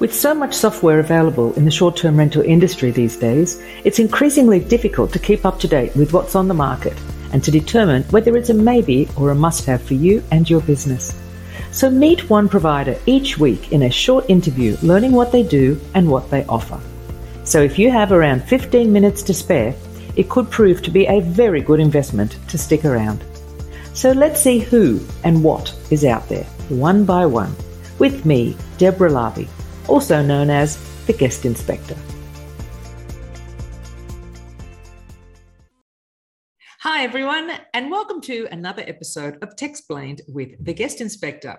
With so much software available in the short term rental industry these days, it's increasingly difficult to keep up to date with what's on the market and to determine whether it's a maybe or a must have for you and your business. So meet one provider each week in a short interview learning what they do and what they offer. So if you have around 15 minutes to spare, it could prove to be a very good investment to stick around. So let's see who and what is out there, one by one, with me, Deborah Larby also known as the guest inspector. Hi, everyone, and welcome to another episode of Techsplained with the Guest Innspector.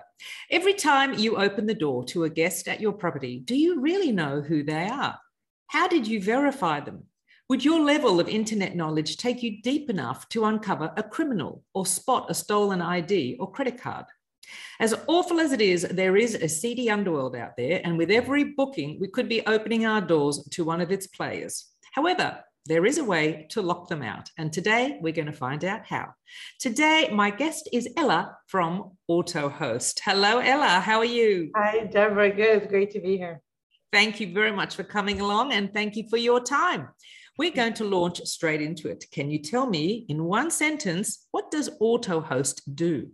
Every time you open the door to a guest at your property, do you really know who they are? How did you verify them? Would your level of internet knowledge take you deep enough to uncover a criminal or spot a stolen ID or credit card? As awful as it is, there is a seedy underworld out there, and with every booking, we could be opening our doors to one of its players. However, there is a way to lock them out. And today we're going to find out how. Today, my guest is Ella from AutoHost. Hello, Ella. How are you? Hi, Deborah. Good. Great to be here. Thank you very much for coming along and thank you for your time. We're going to launch straight into it. Can you tell me in one sentence, what does AutoHost do?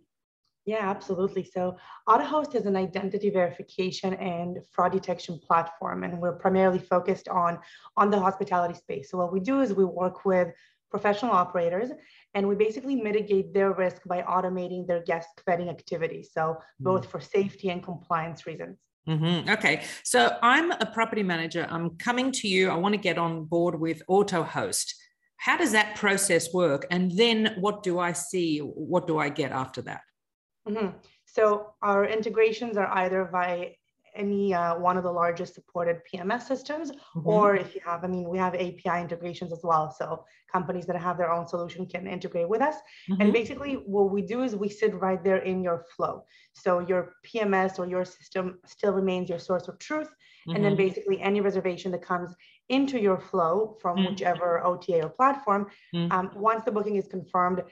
Yeah, absolutely. So AutoHost is an identity verification and fraud detection platform, and we're primarily focused on, on the hospitality space. So what we do is we work with professional operators and we basically mitigate their risk by automating their guest vetting activities. So mm-hmm. both for safety and compliance reasons. Mm-hmm. Okay. So I'm a property manager. I'm coming to you. I want to get on board with AutoHost. How does that process work? And then what do I see? What do I get after that? Mm-hmm. So our integrations are either via any uh, one of the largest supported PMS systems, mm-hmm. or if you have, I mean, we have API integrations as well. So companies that have their own solution can integrate with us. Mm-hmm. And basically, what we do is we sit right there in your flow. So your PMS or your system still remains your source of truth. Mm-hmm. And then mm-hmm. basically, any reservation that comes into your flow from mm-hmm. whichever OTA or platform, mm-hmm. um, once the booking is confirmed,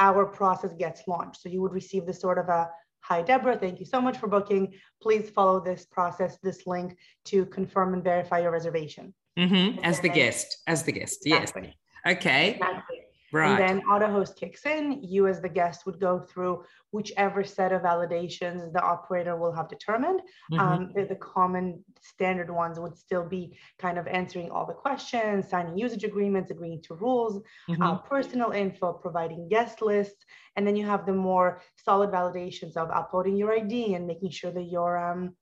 our process gets launched. So you would receive this sort of a, hi, Deborah, thank you so much for booking. Please follow this process, this link to confirm and verify your reservation. Mm-hmm. As the guest, as the guest, exactly. yes. Okay. Exactly. Right. And then AutoHost kicks in. You, as the guest, would go through whichever set of validations the operator will have determined. Mm-hmm. Um, the, the, common standard ones would still be kind of answering all the questions, signing usage agreements, agreeing to rules, mm-hmm. uh, personal info, providing guest lists. And then you have the more solid validations of uploading your ID and making sure that your um,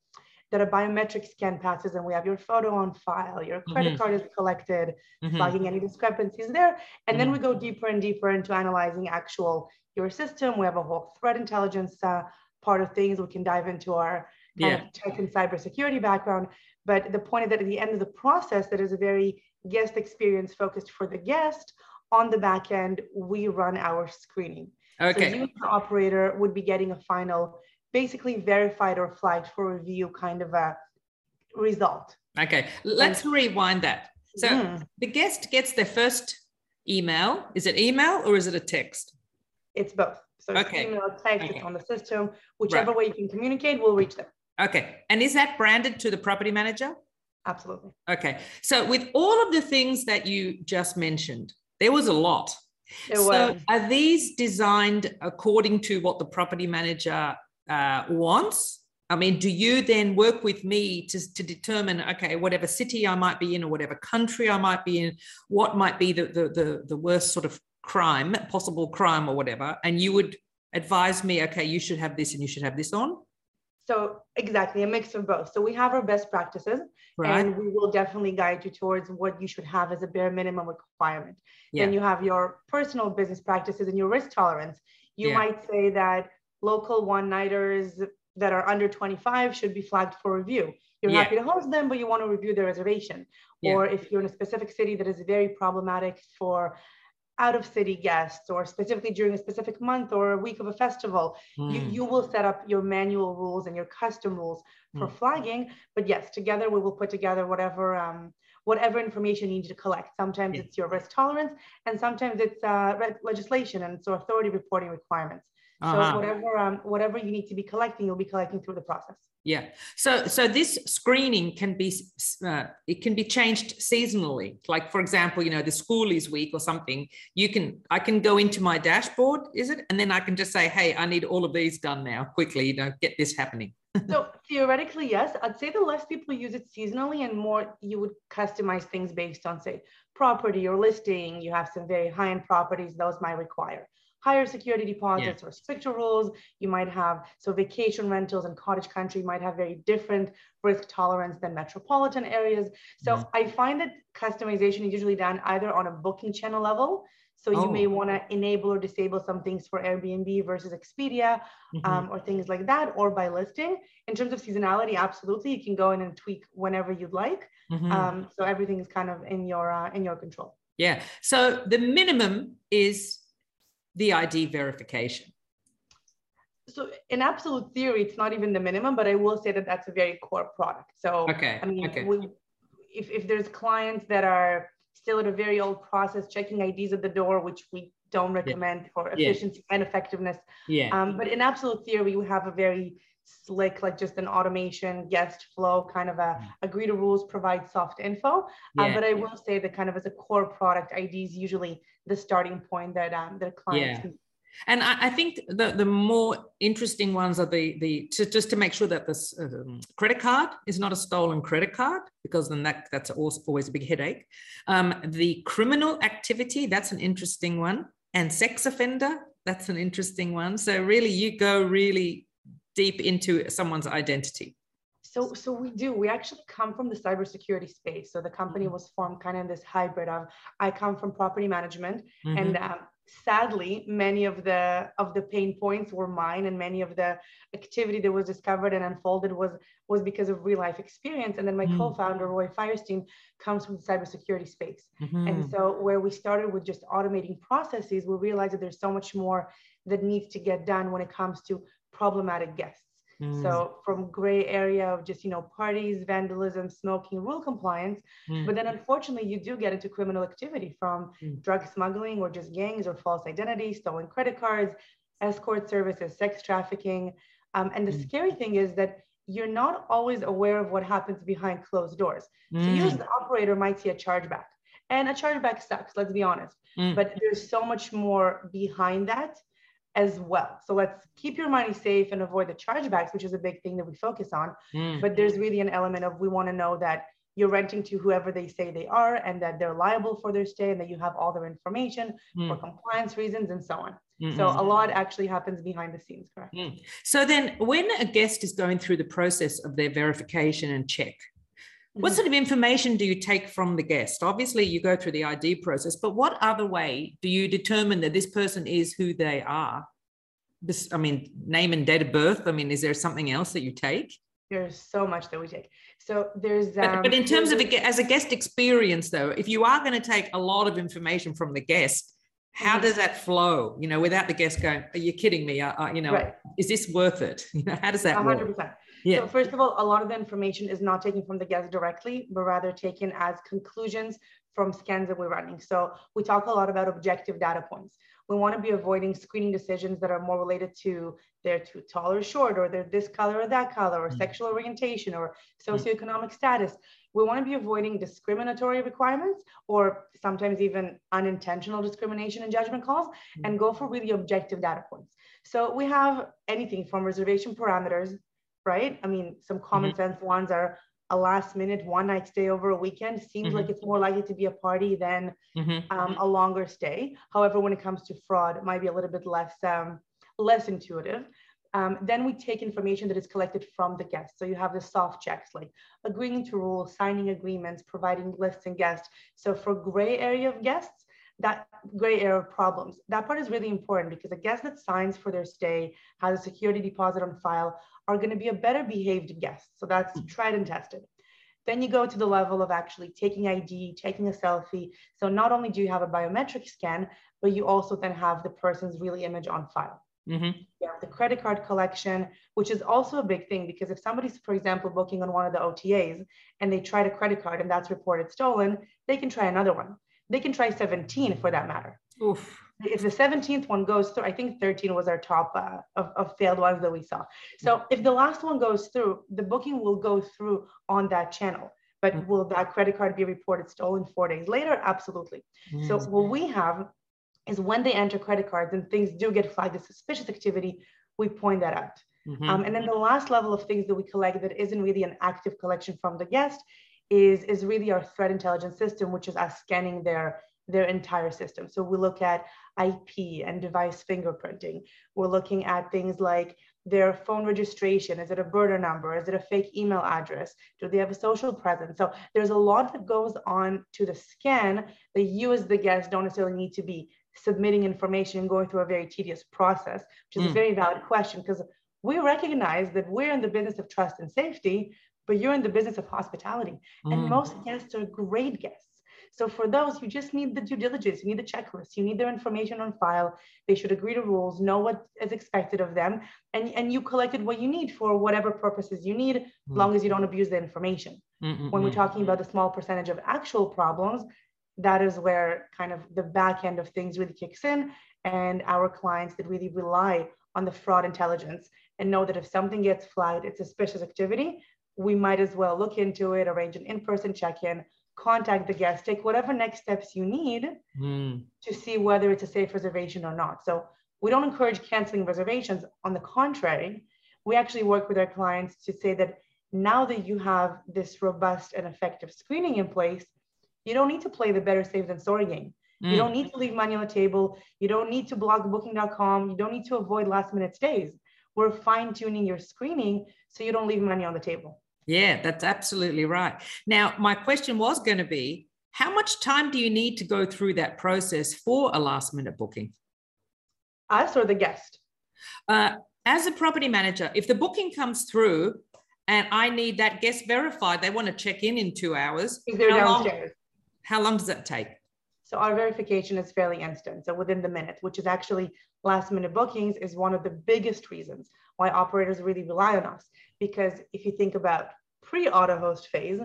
that a biometric scan passes and we have your photo on file, your credit mm-hmm. card is collected, mm-hmm. flagging any discrepancies there. And mm-hmm. then we go deeper and deeper into analyzing actual your system. We have a whole threat intelligence uh, part of things. We can dive into our yeah. tech and cybersecurity background. But the point is that at the end of the process, that is a very guest experience focused for the guest. On the back end, we run our screening. Okay. So you, the operator, would be getting a final basically verified or flagged for review kind of a result. Okay, let's and, rewind that. So mm. the guest gets their first email. Is it email or is it a text? It's both. So it's okay. email, text, okay. it's on the system. Whichever right. way you can communicate we'll reach them. Okay. And is that branded to the property manager? Absolutely. Okay. So with all of the things that you just mentioned, there was a lot. There so was. are these designed according to what the property manager uh, wants I mean, do you then work with me to, to determine, okay, whatever city I might be in or whatever country I might be in, what might be the, the, the, the, worst sort of crime, possible crime or whatever, and you would advise me, okay, you should have this and you should have this on? So exactly, a mix of both. So we have our best practices right. and we will definitely guide you towards what you should have as a bare minimum requirement. Yeah. Then you have your personal business practices and your risk tolerance. You yeah. might say that local one nighters that are under 25 should be flagged for review. You're yeah. happy to host them, but you want to review their reservation. Yeah. Or if you're in a specific city that is very problematic for out of city guests or specifically during a specific month or a week of a festival, mm. you, you will set up your manual rules and your custom rules for mm. flagging. But yes, together we will put together whatever um, whatever information you need to collect. Sometimes yeah. it's your risk tolerance and sometimes it's uh, legislation and so authority reporting requirements. Uh-huh. So whatever um, whatever you need to be collecting, you'll be collecting through the process. Yeah. So so this screening can be uh, it can be changed seasonally. Like for example, you know, the school is week or something. You can I can go into my dashboard, is it? And then I can just say, hey, I need all of these done now quickly. You know, get this happening. So theoretically, yes. I'd say the less people use it seasonally and more you would customize things based on say property or listing. You have some very high end properties; those might require higher security deposits yeah. or stricter rules. You might have, so vacation rentals and cottage country might have very different risk tolerance than metropolitan areas. So mm-hmm. I find that customization is usually done either on a booking channel level. So you oh. may want to enable or disable some things for Airbnb versus Expedia mm-hmm. um, or things like that, or by listing. In terms of seasonality, absolutely, you can go in and tweak whenever you'd like. Mm-hmm. Um, so everything is kind of in your uh, in your control. Yeah. So the minimum is the ID verification? So in absolute theory, it's not even the minimum, but I will say that that's a very core product. So okay, I mean, okay. we, if, if there's clients that are still at a very old process, checking IDs at the door, which we don't recommend yeah. for efficiency yeah. and effectiveness. Yeah. Um, but in absolute theory, we have a very slick, like just an automation guest flow kind of a mm. agree to rules, provide soft info. Uh, yeah. Um, but I will say that kind of as a core product, ID is usually the starting point that um, that clients. Yeah. And I, I, think the, the more interesting ones are the the to, just to make sure that this um, credit card is not a stolen credit card because then that that's always a big headache. Um, the criminal activity that's an interesting one, and sex offender that's an interesting one. So really, you go really deep into someone's identity. So, so we do. We actually come from the cybersecurity space. So the company mm-hmm. was formed kind of in this hybrid of I come from property management, mm-hmm. and um, sadly, many of the of the pain points were mine, and many of the activity that was discovered and unfolded was was because of real life experience. And then my mm-hmm. co-founder Roy Firestein comes from the cybersecurity space, mm-hmm. and so where we started with just automating processes, we realized that there's so much more that needs to get done when it comes to problematic guests. Mm. So from gray area of just, you know, parties, vandalism, smoking, rule compliance. Mm. But then unfortunately you do get into criminal activity from mm. drug smuggling or just gangs or false identity, stolen credit cards, escort services, sex trafficking. Um, and the mm. scary thing is that you're not always aware of what happens behind closed doors. So you as mm. the operator might see a chargeback. And a chargeback sucks, let's be honest. Mm. But there's so much more behind that as well. So let's keep your money safe and avoid the chargebacks, which is a big thing that we focus on. Mm. But there's really an element of we want to know that you're renting to whoever they say they are and that they're liable for their stay and that you have all their information mm. for compliance reasons and so on. Mm-hmm. So a lot actually happens behind the scenes, correct? Mm. So then when a guest is going through the process of their verification and check, what sort of information do you take from the guest? Obviously, you go through the ID process, but what other way do you determine that this person is who they are? This, I mean, name and date of birth. I mean, is there something else that you take? There's so much that we take. So there's. Um, but, but, in terms of a, as a guest experience, though, if you are going to take a lot of information from the guest, how mm-hmm. does that flow? You know, without the guest going, "Are you kidding me? Uh, you know, right. is this worth it?" You know, how does that 100%. work? Yeah. So first of all, a lot of the information is not taken from the guest directly, but rather taken as conclusions from scans that we're running. So we talk a lot about objective data points. We want to be avoiding screening decisions that are more related to they're too tall or short, or they're this color or that color, or mm-hmm. sexual orientation, or socioeconomic mm-hmm. status. We want to be avoiding discriminatory requirements or sometimes even unintentional discrimination and judgment calls mm-hmm. and go for really objective data points. So we have anything from reservation parameters right? I mean, some common mm-hmm. sense ones are a last minute one night stay over a weekend seems mm-hmm. like it's more likely to be a party than mm-hmm. um, a longer stay. However, when it comes to fraud, it might be a little bit less um, less intuitive. Um, then we take information that is collected from the guests. So you have the soft checks like agreeing to rules, signing agreements, providing lists and guests. So for gray area of guests, that gray area of problems. That part is really important because a guest that signs for their stay, has a security deposit on file, are going to be a better behaved guest. So that's mm. tried and tested. Then you go to the level of actually taking ID, taking a selfie. So not only do you have a biometric scan, but you also then have the person's real image on file. Mm-hmm. You have the credit card collection, which is also a big thing because if somebody's, for example, booking on one of the OTAs and they tried a credit card and that's reported stolen, they can try another one. They can try 17 for that matter. Oof. if the 17th one goes through, I think 13 was our top uh, of, of failed ones that we saw. So if the last one goes through, the booking will go through on that channel. But mm. will that credit card be reported stolen four days later? Absolutely. Mm. So what we have is when they enter credit cards and things do get flagged as suspicious activity, we point that out. Mm-hmm. Um, and then the last level of things that we collect that isn't really an active collection from the guest is, is really our threat intelligence system, which is us scanning their their entire system. So we look at IP and device fingerprinting. We're looking at things like their phone registration. Is it a burner number? Is it a fake email address? Do they have a social presence? So there's a lot that goes on to the scan that you as the guest don't necessarily need to be submitting information and going through a very tedious process, which is mm. a very valid question because we recognize that we're in the business of trust and safety, but you're in the business of hospitality. Mm. And most guests are great guests. So for those, you just need the due diligence, you need the checklist, you need their information on file. They should agree to rules, know what is expected of them, and, and you collected what you need for whatever purposes you need, mm. as long as you don't abuse the information. Mm-mm-mm. When we're talking about the small percentage of actual problems, that is where kind of the back end of things really kicks in. And our clients that really rely on the fraud intelligence and know that if something gets flagged, it's suspicious activity, we might as well look into it, arrange an in-person check-in, contact the guest, take whatever next steps you need mm. to see whether it's a safe reservation or not. So we don't encourage canceling reservations. On the contrary, we actually work with our clients to say that now that you have this robust and effective screening in place, you don't need to play the better safe than sorry game. Mm. You don't need to leave money on the table. You don't need to block booking.com. You don't need to avoid last minute stays. We're fine tuning your screening so you don't leave money on the table. Yeah, that's absolutely right. Now, my question was going to be how much time do you need to go through that process for a last minute booking? Us or the guest? Uh, as a property manager, if the booking comes through and I need that guest verified, they want to check in in two hours. They're downstairs. Long, how long does that take? So our verification is fairly instant, so within the minute, which is actually last minute bookings is one of the biggest reasons why operators really rely on us. Because if you think about pre-AutoHost phase,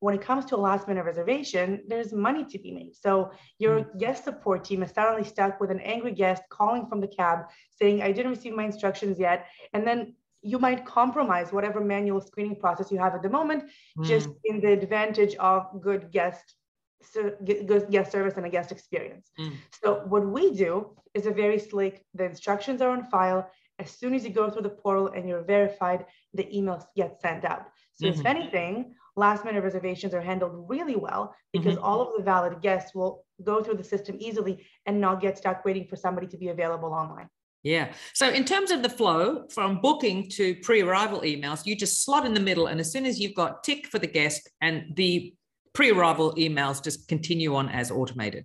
when it comes to a last minute reservation, there's money to be made. So your mm-hmm. guest support team is suddenly stuck with an angry guest calling from the cab saying, I didn't receive my instructions yet. And then you might compromise whatever manual screening process you have at the moment, mm. just in the advantage of good guest guest service and a guest experience. Mm. So what we do is a very slick, the instructions are on file. As soon as you go through the portal and you're verified, the emails get sent out. So mm-hmm. if anything, last minute reservations are handled really well because mm-hmm. all of the valid guests will go through the system easily and not get stuck waiting for somebody to be available online. Yeah. So in terms of the flow from booking to pre-arrival emails, you just slot in the middle, and as soon as you've got tick for the guest and the pre-arrival emails just continue on as automated.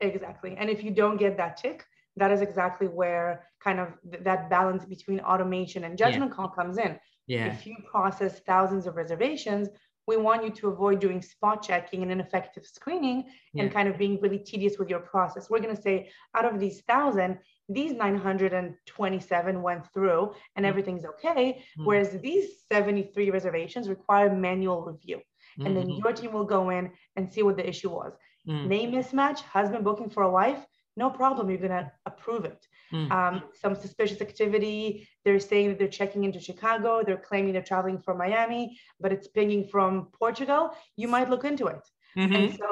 Exactly. And if you don't get that tick, that is exactly where kind of th- that balance between automation and judgment yeah. call comes in. Yeah. If you process thousands of reservations, we want you to avoid doing spot checking and ineffective screening yeah. and kind of being really tedious with your process. We're going to say out of these thousand, these 927 went through and mm. everything's okay, mm. whereas these 73 reservations require manual review and then mm-hmm. your team will go in and see what the issue was. Mm. Name mismatch, husband booking for a wife, no problem. You're gonna approve it. Mm. Um, some suspicious activity. They're saying that they're checking into Chicago. They're claiming they're traveling from Miami, but it's pinging from Portugal. You might look into it. Mm-hmm. And so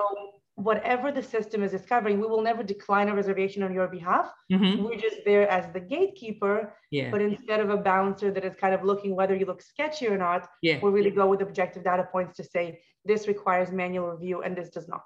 whatever the system is discovering, we will never decline a reservation on your behalf. Mm-hmm. We're just there as the gatekeeper. Yeah. But instead of a bouncer that is kind of looking whether you look sketchy or not, yeah. we'll really go with objective data points to say this requires manual review and this does not.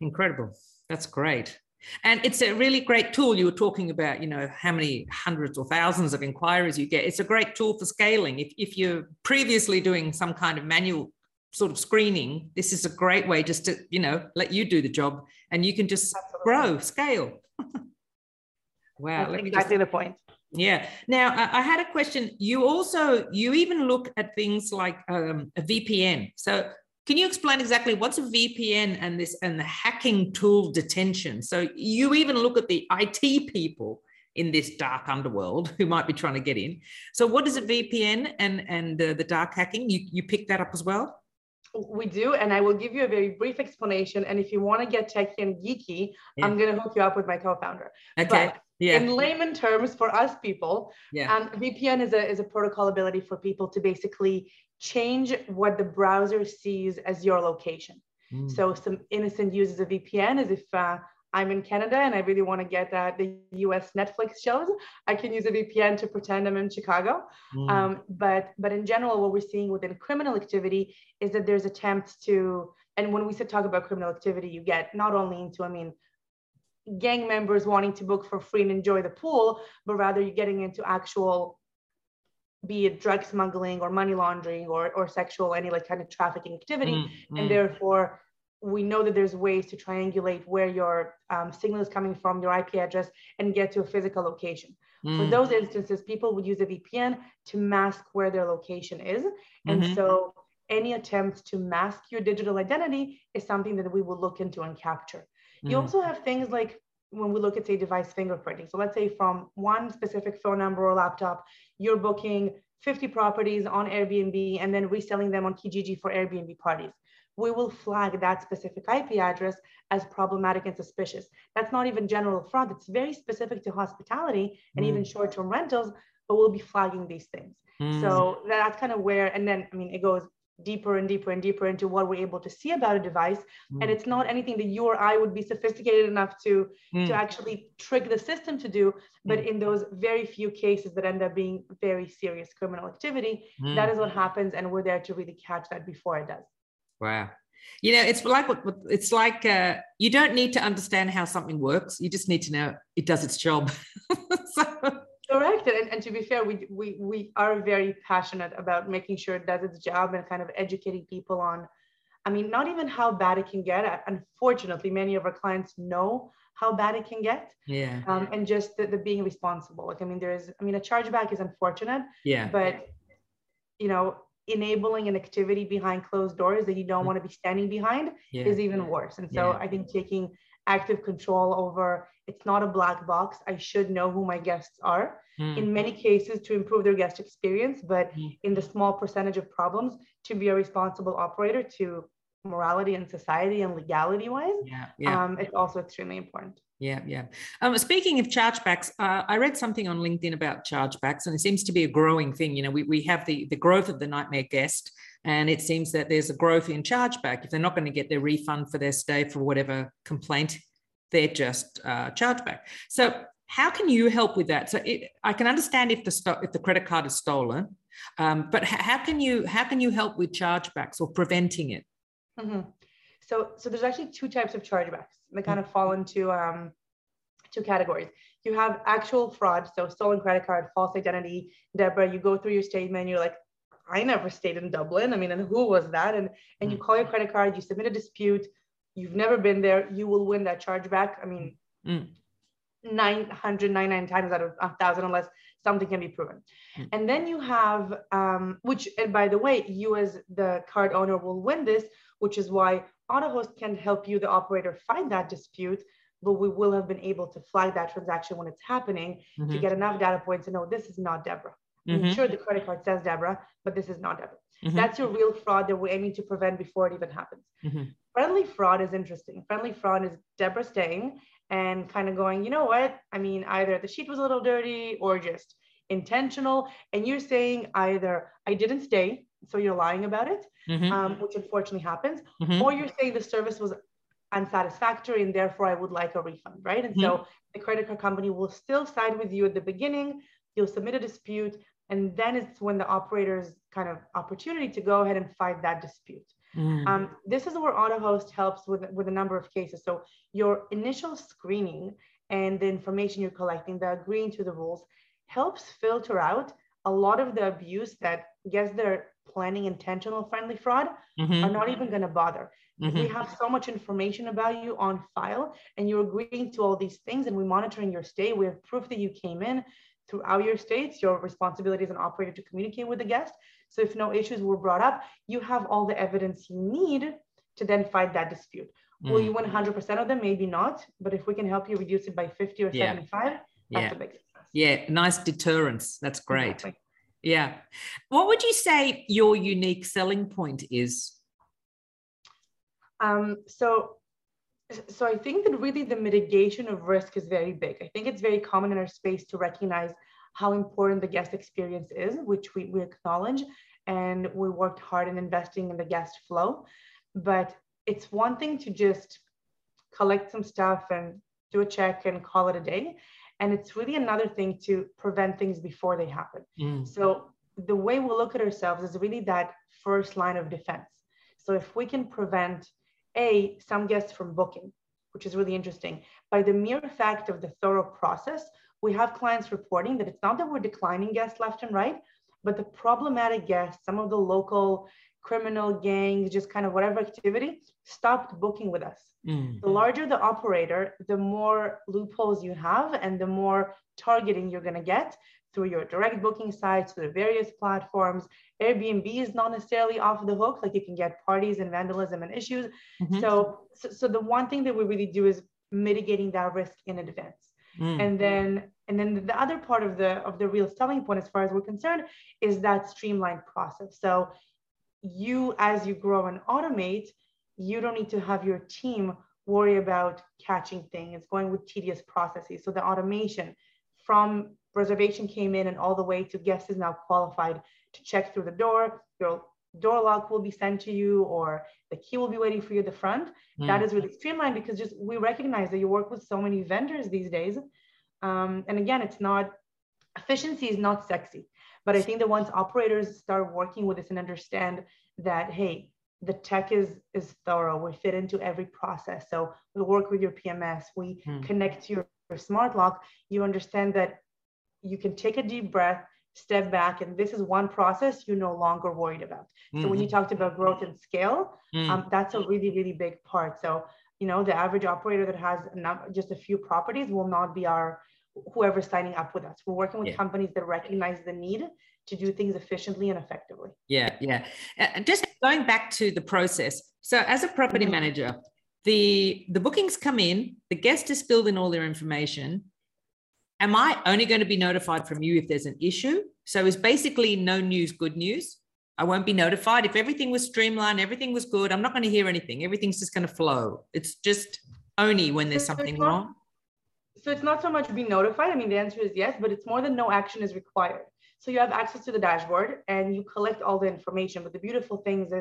Incredible. That's great. And it's a really great tool. You were talking about, you know, how many hundreds or thousands of inquiries you get. It's a great tool for scaling. If, if you're previously doing some kind of manual sort of screening, this is a great way just to, you know, let you do the job and you can just grow, scale. wow. That's exactly just, the point. Yeah. Now I, had a question. You also, you even look at things like um, a VPN. So can you explain exactly what's a VPN and this and the hacking tool detention? So you even look at the IT people in this dark underworld who might be trying to get in. So what is a VPN and and uh, the dark hacking? You you pick that up as well? We do, and I will give you a very brief explanation. And if you want to get techy and geeky, yeah. I'm going to hook you up with my co-founder. Okay. But yeah. In layman terms, for us people, yeah. um, VPN is a is a protocol ability for people to basically change what the browser sees as your location. Mm. So some innocent uses of VPN is if uh, I'm in Canada and I really want to get uh, the US Netflix shows, I can use a VPN to pretend I'm in Chicago. Mm. Um, but but in general, what we're seeing within criminal activity is that there's attempts to, and when we talk about criminal activity, you get not only into, I mean, gang members wanting to book for free and enjoy the pool, but rather you're getting into actual be it drug smuggling or money laundering or, or sexual any like kind of trafficking activity mm, and therefore we know that there's ways to triangulate where your um, signal is coming from, your IP address, and get to a physical location. Mm. For those instances, people would use a VPN to mask where their location is. And mm-hmm. so any attempt to mask your digital identity is something that we will look into and capture. Mm. You also have things like when we look at, say, device fingerprinting. So let's say from one specific phone number or laptop, you're booking 50 properties on Airbnb and then reselling them on Kijiji for Airbnb parties we will flag that specific IP address as problematic and suspicious. That's not even general fraud. It's very specific to hospitality and mm. even short-term rentals, but we'll be flagging these things. Mm. So that's kind of where, and then, I mean, it goes deeper and deeper and deeper into what we're able to see about a device. Mm. And it's not anything that you or I would be sophisticated enough to, mm. to actually trick the system to do. But mm. in those very few cases that end up being very serious criminal activity, mm. that is what happens. And we're there to really catch that before it does. Wow. You know, it's like what it's like. Uh, you don't need to understand how something works. You just need to know it does its job. so. Correct. And, and to be fair, we, we we are very passionate about making sure it does its job and kind of educating people on. I mean, not even how bad it can get. Unfortunately, many of our clients know how bad it can get. Yeah. Um, and just the, the being responsible. Like, I mean, there's, I mean, a chargeback is unfortunate. Yeah. But you know, enabling an activity behind closed doors that you don't mm. want to be standing behind yeah. is even worse. And so yeah. I think taking active control over it's not a black box. I should know who my guests are mm. in many cases to improve their guest experience, but mm. in the small percentage of problems to be a responsible operator to morality and society and legality wise, yeah, yeah. Um, it's also extremely important. Yeah, yeah. Um, speaking of chargebacks, uh, I read something on LinkedIn about chargebacks, and it seems to be a growing thing. You know, we, we have the, the growth of the nightmare guest, and it seems that there's a growth in chargeback. If they're not going to get their refund for their stay for whatever complaint, they're just uh, chargeback. So, how can you help with that? So, it, I can understand if the sto- if the credit card is stolen, um, but how can you how can you help with chargebacks or preventing it? Mm-hmm. So, so there's actually two types of chargebacks. They kind of fall into um, two categories. You have actual fraud, so stolen credit card, false identity. Deborah, you go through your statement, you're like, I never stayed in Dublin. I mean, and who was that? And and you mm. call your credit card, you submit a dispute. You've never been there. You will win that chargeback. I mean, mm. 999 times out of a thousand, unless something can be proven. Mm. And then you have, um, which, and by the way, you as the card owner will win this, which is why AutoHost can help you, the operator, find that dispute, but we will have been able to flag that transaction when it's happening mm-hmm. to get enough data points to know this is not Deborah. Mm-hmm. I'm sure the credit card says Deborah, but this is not Deborah. Mm-hmm. That's your real fraud that we're aiming to prevent before it even happens. Mm-hmm. Friendly fraud is interesting. Friendly fraud is Deborah staying and kind of going, you know what? I mean, either the sheet was a little dirty or just intentional. And you're saying either I didn't stay, so you're lying about it, mm-hmm. um, which unfortunately happens, mm-hmm. or you're saying the service was unsatisfactory and therefore I would like a refund, right? And mm-hmm. so the credit card company will still side with you at the beginning. You'll submit a dispute, and then it's when the operator's kind of opportunity to go ahead and fight that dispute. Mm. Um, this is where AutoHost helps with, with a number of cases. So your initial screening and the information you're collecting, the agreeing to the rules, helps filter out a lot of the abuse that gets their planning intentional friendly fraud mm-hmm. are not even going to bother. Mm-hmm. We have so much information about you on file and you're agreeing to all these things and we're monitoring your stay. We have proof that you came in throughout your stay. It's your responsibility as an operator to communicate with the guest. So if no issues were brought up, you have all the evidence you need to then fight that dispute. Mm. Will you win 100% of them? Maybe not. But if we can help you reduce it by 50 or yeah. 75, that's yeah. a big success. Yeah, nice deterrence. That's great. Exactly. Yeah. What would you say your unique selling point is? Um, so, so I think that really the mitigation of risk is very big. I think it's very common in our space to recognize how important the guest experience is, which we, we acknowledge, and we worked hard in investing in the guest flow. But it's one thing to just collect some stuff and do a check and call it a day. And it's really another thing to prevent things before they happen. Mm. So the way we look at ourselves is really that first line of defense. So if we can prevent a some guests from booking, which is really interesting, by the mere fact of the thorough process, we have clients reporting that it's not that we're declining guests left and right, but the problematic guests, some of the local criminal gangs, just kind of whatever activity, stopped booking with us. Mm. The larger the operator, the more loopholes you have and the more targeting you're going to get through your direct booking sites, through the various platforms. Airbnb is not necessarily off the hook, like you can get parties and vandalism and issues. Mm-hmm. So, so, so, the one thing that we really do is mitigating that risk in advance. Mm. And then and then the other part of the of the real selling point as far as we're concerned is that streamlined process. So you as you grow and automate, you don't need to have your team worry about catching things, going with tedious processes. So the automation from reservation came in and all the way to guest is now qualified to check through the door. Door lock will be sent to you or the key will be waiting for you at the front. Mm. That is really streamlined because just we recognize that you work with so many vendors these days. Um, and again, it's not efficiency is not sexy. But I think that once operators start working with this and understand that, hey, the tech is is thorough. We fit into every process. So we work with your PMS. We hmm. connect to your, your smart lock. You understand that you can take a deep breath, step back, and this is one process you're no longer worried about. Mm-hmm. So when you mm-hmm. talked about growth and scale, mm. um, that's a really really big part. So you know the average operator that has not, just a few properties will not be our whoever's signing up with us. We're working with yeah. companies that recognize the need to do things efficiently and effectively. Yeah, yeah. And just going back to the process. So as a property mm-hmm. manager, the the bookings come in, the guest is filled in all their information. Am I only going to be notified from you if there's an issue? So it's basically no news good news? I won't be notified if everything was streamlined, everything was good. I'm not going to hear anything. Everything's just going to flow. It's just only when there's something wrong so it's not so much being notified. I mean, the answer is yes, but it's more than no action is required. So you have access to the dashboard and you collect all the information. But the beautiful thing is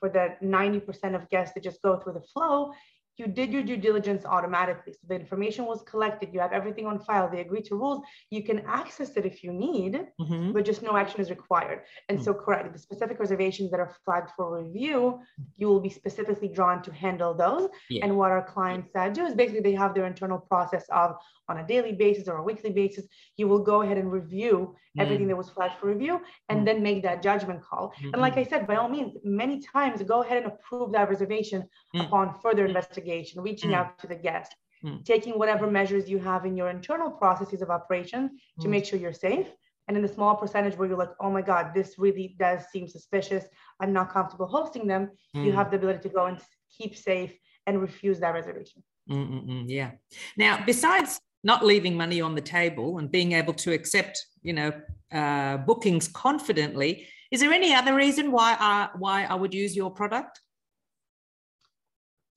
for the 90% of guests that just go through the flow you did your due diligence automatically. So the information was collected, you have everything on file, they agree to rules, you can access it if you need, mm-hmm. but just no action is required. And mm-hmm. so, correct, the specific reservations that are flagged for review, you will be specifically drawn to handle those. Yeah. And what our clients uh, do is basically they have their internal process of on a daily basis or a weekly basis, you will go ahead and review mm. everything that was flagged for review and mm. then make that judgment call. Mm-hmm. And like I said, by all means, many times go ahead and approve that reservation mm. upon further investigation, reaching mm. out to the guest, mm. taking whatever measures you have in your internal processes of operation to mm. make sure you're safe. And in the small percentage where you're like, oh my God, this really does seem suspicious. I'm not comfortable hosting them. You have the ability to go and keep safe and refuse that reservation. Mm-mm-mm, yeah. Now, besides not leaving money on the table and being able to accept, you know, uh, bookings confidently. Is there any other reason why I, why I would use your product?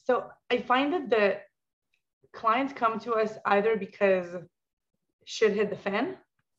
So I find that the clients come to us either because shit hit the fan,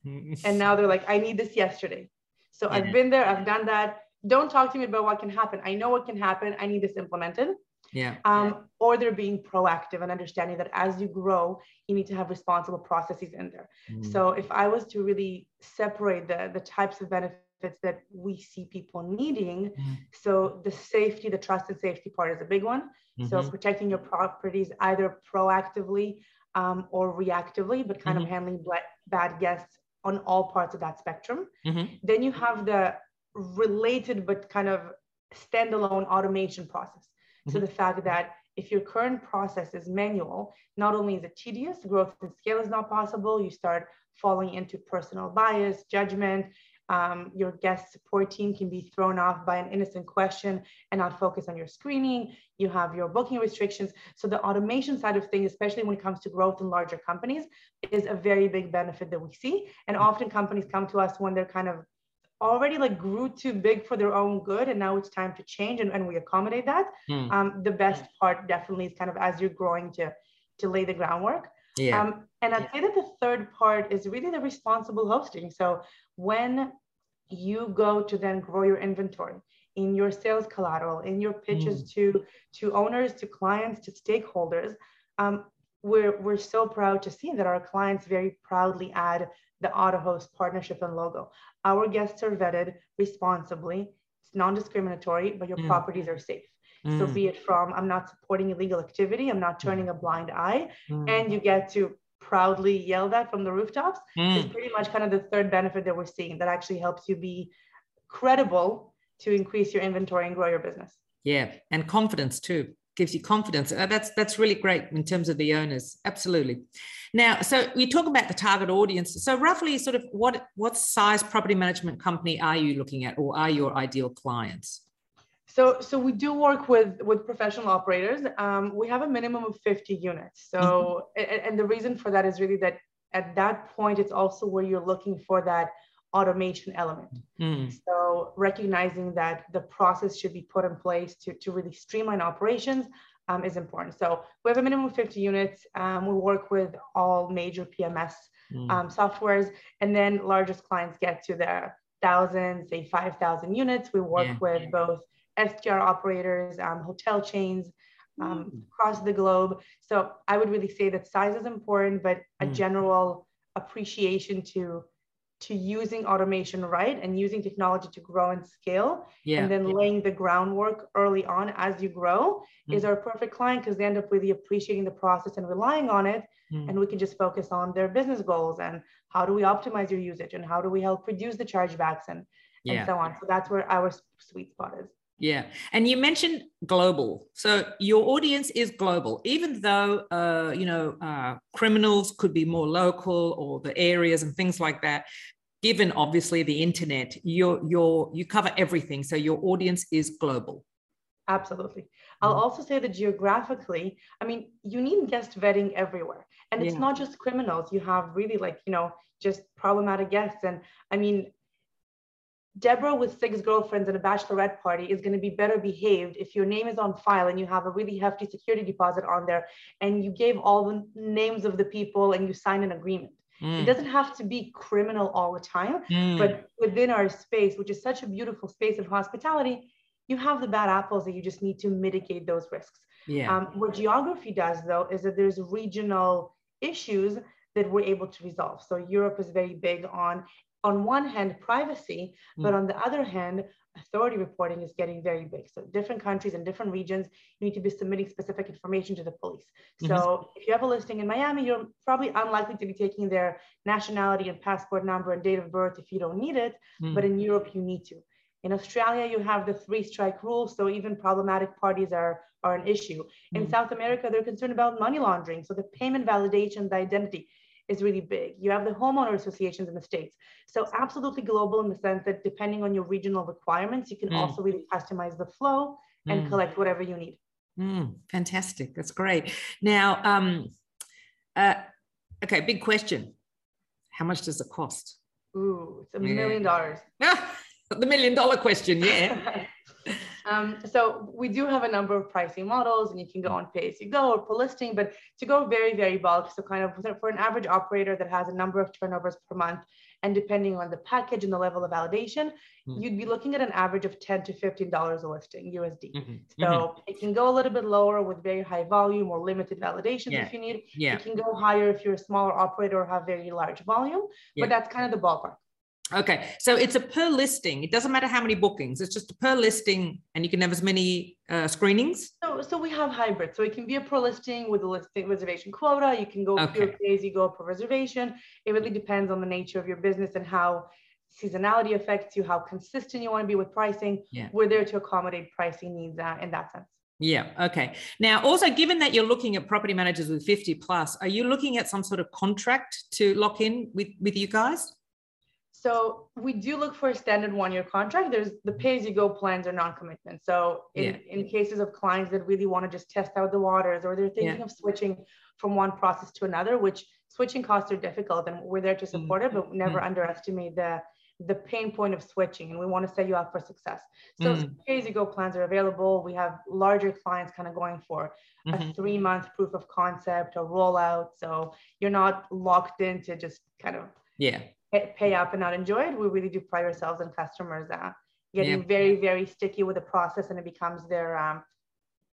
mm-hmm. and now they're like, I need this yesterday. So yeah. I've mm-hmm. been there, I've done that. Don't talk to me about what can happen. I know what can happen. I need this implemented. Yeah. Um, or they're being proactive and understanding that as you grow, you need to have responsible processes in there. Mm. So if I was to really separate the, the types of benefits that we see people needing, mm. so the safety, the trust and safety part is a big one. Mm-hmm. So protecting your properties either proactively um, or reactively, but kind mm-hmm. of handling bad guests on all parts of that spectrum. Mm-hmm. Then you have the related but kind of standalone automation process. Mm-hmm. So the fact that if your current process is manual, not only is it tedious, growth and scale is not possible, you start falling into personal bias, judgment. Um, your guest support team can be thrown off by an innocent question and not focus on your screening. You have your booking restrictions. So the automation side of things, especially when it comes to growth in larger companies, is a very big benefit that we see. And often companies come to us when they're kind of already like grew too big for their own good and now it's time to change and, and we accommodate that mm. um, the best part definitely is kind of as you're growing to to lay the groundwork yeah. Um, and I'd say that the third part is really the responsible hosting. So when you go to then grow your inventory in your sales collateral, in your pitches mm. to to owners, to clients, to stakeholders, um, we're we're so proud to see that our clients very proudly add the AutoHost partnership and logo. Our guests are vetted responsibly. It's non-discriminatory, but your mm. properties are safe. Mm. So be it from I'm not supporting illegal activity, I'm not turning a blind eye, mm. and you get to proudly yell that from the rooftops mm. is pretty much kind of the third benefit that we're seeing that actually helps you be credible to increase your inventory and grow your business. Yeah, and confidence too gives you confidence. Uh, that's that's really great in terms of the owners. Absolutely. Now, so we talk about the target audience. So roughly, sort of what what size property management company are you looking at, or are your ideal clients? So, so we do work with with professional operators. Um, we have a minimum of 50 units. So, mm-hmm. and, and the reason for that is really that at that point, it's also where you're looking for that automation element. Mm. So recognizing that the process should be put in place to, to really streamline operations um, is important. So we have a minimum of 50 units. Um, we work with all major PMS mm. um, softwares, and then largest clients get to the thousands, say 5,000 units. We work yeah. with both STR operators, um, hotel chains um, mm. across the globe. So I would really say that size is important, but a mm. general appreciation to to using automation right and using technology to grow and scale yeah. and then yeah. laying the groundwork early on as you grow mm. is our perfect client because they end up really appreciating the process and relying on it mm. and we can just focus on their business goals and how do we optimize your usage and how do we help reduce the chargebacks and, yeah. and so on so that's where our sweet spot is yeah. And you mentioned global. So your audience is global, even though, uh, you know, uh, criminals could be more local or the areas and things like that. Given obviously the internet, you're, you're, you cover everything. So your audience is global. Absolutely. I'll mm-hmm. also say that geographically, I mean, you need guest vetting everywhere. And it's yeah. not just criminals. You have really like, you know, just problematic guests. And I mean, Deborah with six girlfriends and a bachelorette party is going to be better behaved if your name is on file and you have a really hefty security deposit on there and you gave all the names of the people and you signed an agreement. Mm. It doesn't have to be criminal all the time, mm. but within our space, which is such a beautiful space of hospitality, you have the bad apples that you just need to mitigate those risks. Yeah. Um, what geography does, though, is that there's regional issues that we're able to resolve. So Europe is very big on on one hand privacy, mm. but on the other hand, authority reporting is getting very big. So different countries and different regions, you need to be submitting specific information to the police. So mm-hmm. if you have a listing in Miami, you're probably unlikely to be taking their nationality and passport number and date of birth if you don't need it. Mm. But in Europe, you need to. In Australia, you have the three strike rule. So even problematic parties are, are an issue. In mm. South America, they're concerned about money laundering. So the payment validation, the identity is really big. You have the homeowner associations in the States. So absolutely global in the sense that depending on your regional requirements, you can mm. also really customize the flow and mm. collect whatever you need. Mm, fantastic. That's great. Now, um, uh, okay, big question. How much does it cost? Ooh, it's a million dollars. the million dollar question, yeah. Um, so we do have a number of pricing models and you can go on pay as you go or per listing, but to go very, very bulk, so kind of for an average operator that has a number of turnovers per month, and depending on the package and the level of validation, mm. you'd be looking at an average of 10 to $15 a listing USD. Mm-hmm. So mm-hmm. it can go a little bit lower with very high volume or limited validations yeah. if you need. Yeah. It can go higher if you're a smaller operator or have very large volume, yeah. but that's kind of the ballpark. Okay, so it's a per listing. It doesn't matter how many bookings. It's just a per listing, and you can have as many uh, screenings. So, so we have hybrid. So it can be a per listing with a listing reservation quota. You can go okay. pure days. You go per reservation. It really depends on the nature of your business and how seasonality affects you, how consistent you want to be with pricing. Yeah. We're there to accommodate pricing needs uh, in that sense. Yeah. Okay. Now, also, given that you're looking at property managers with 50 plus, are you looking at some sort of contract to lock in with with you guys? So we do look for a standard one-year contract. There's the pay-as-you-go plans or non-commitment. So in, yeah. in cases of clients that really want to just test out the waters or they're thinking yeah. of switching from one process to another, which switching costs are difficult and we're there to support mm-hmm. it, but never mm-hmm. underestimate the the pain point of switching and we want to set you up for success. So mm. pay as you go plans are available. We have larger clients kind of going for mm-hmm. a three month proof of concept or rollout. So you're not locked into just kind of yeah pay, up and not enjoy it. We really do pride ourselves on customers that getting yeah. very, very sticky with the process and it becomes their um,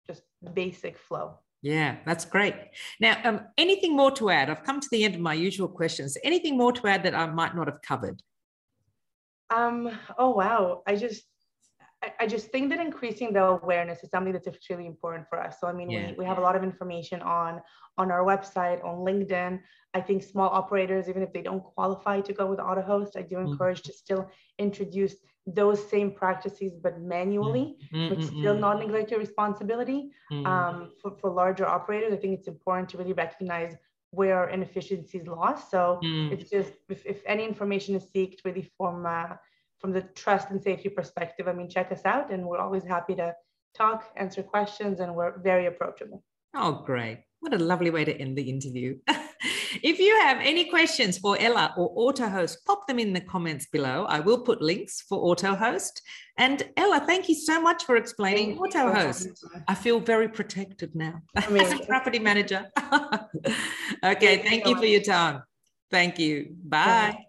just basic flow. Yeah, that's great. Now, um, anything more to add? I've come to the end of my usual questions. Anything more to add that I might not have covered? Um, oh wow. I just I, just think that increasing the awareness is something that's really important for us. So I mean, yeah. we, we have a lot of information on on our website, on LinkedIn. I think small operators, even if they don't qualify to go with AutoHost, I do mm-hmm. encourage mm-hmm. to still introduce those same practices, but manually, mm-hmm. but still mm-hmm. not neglect your responsibility. Mm-hmm. Um, for, for larger operators, I think it's important to really recognize where inefficiencies lost. So mm. it's just if, if any information is seeked really from uh, from the trust and safety perspective, I mean, check us out, and we're always happy to talk, answer questions, and we're very approachable. Oh, great! What a lovely way to end the interview. if you have any questions for Ella or AutoHost, pop them in the comments below. I will put links for AutoHost. And Ella, thank you so much for explaining AutoHost. I feel very protected now as a property manager. okay, thank, thank you, you for your time. Thank you. Bye. Bye.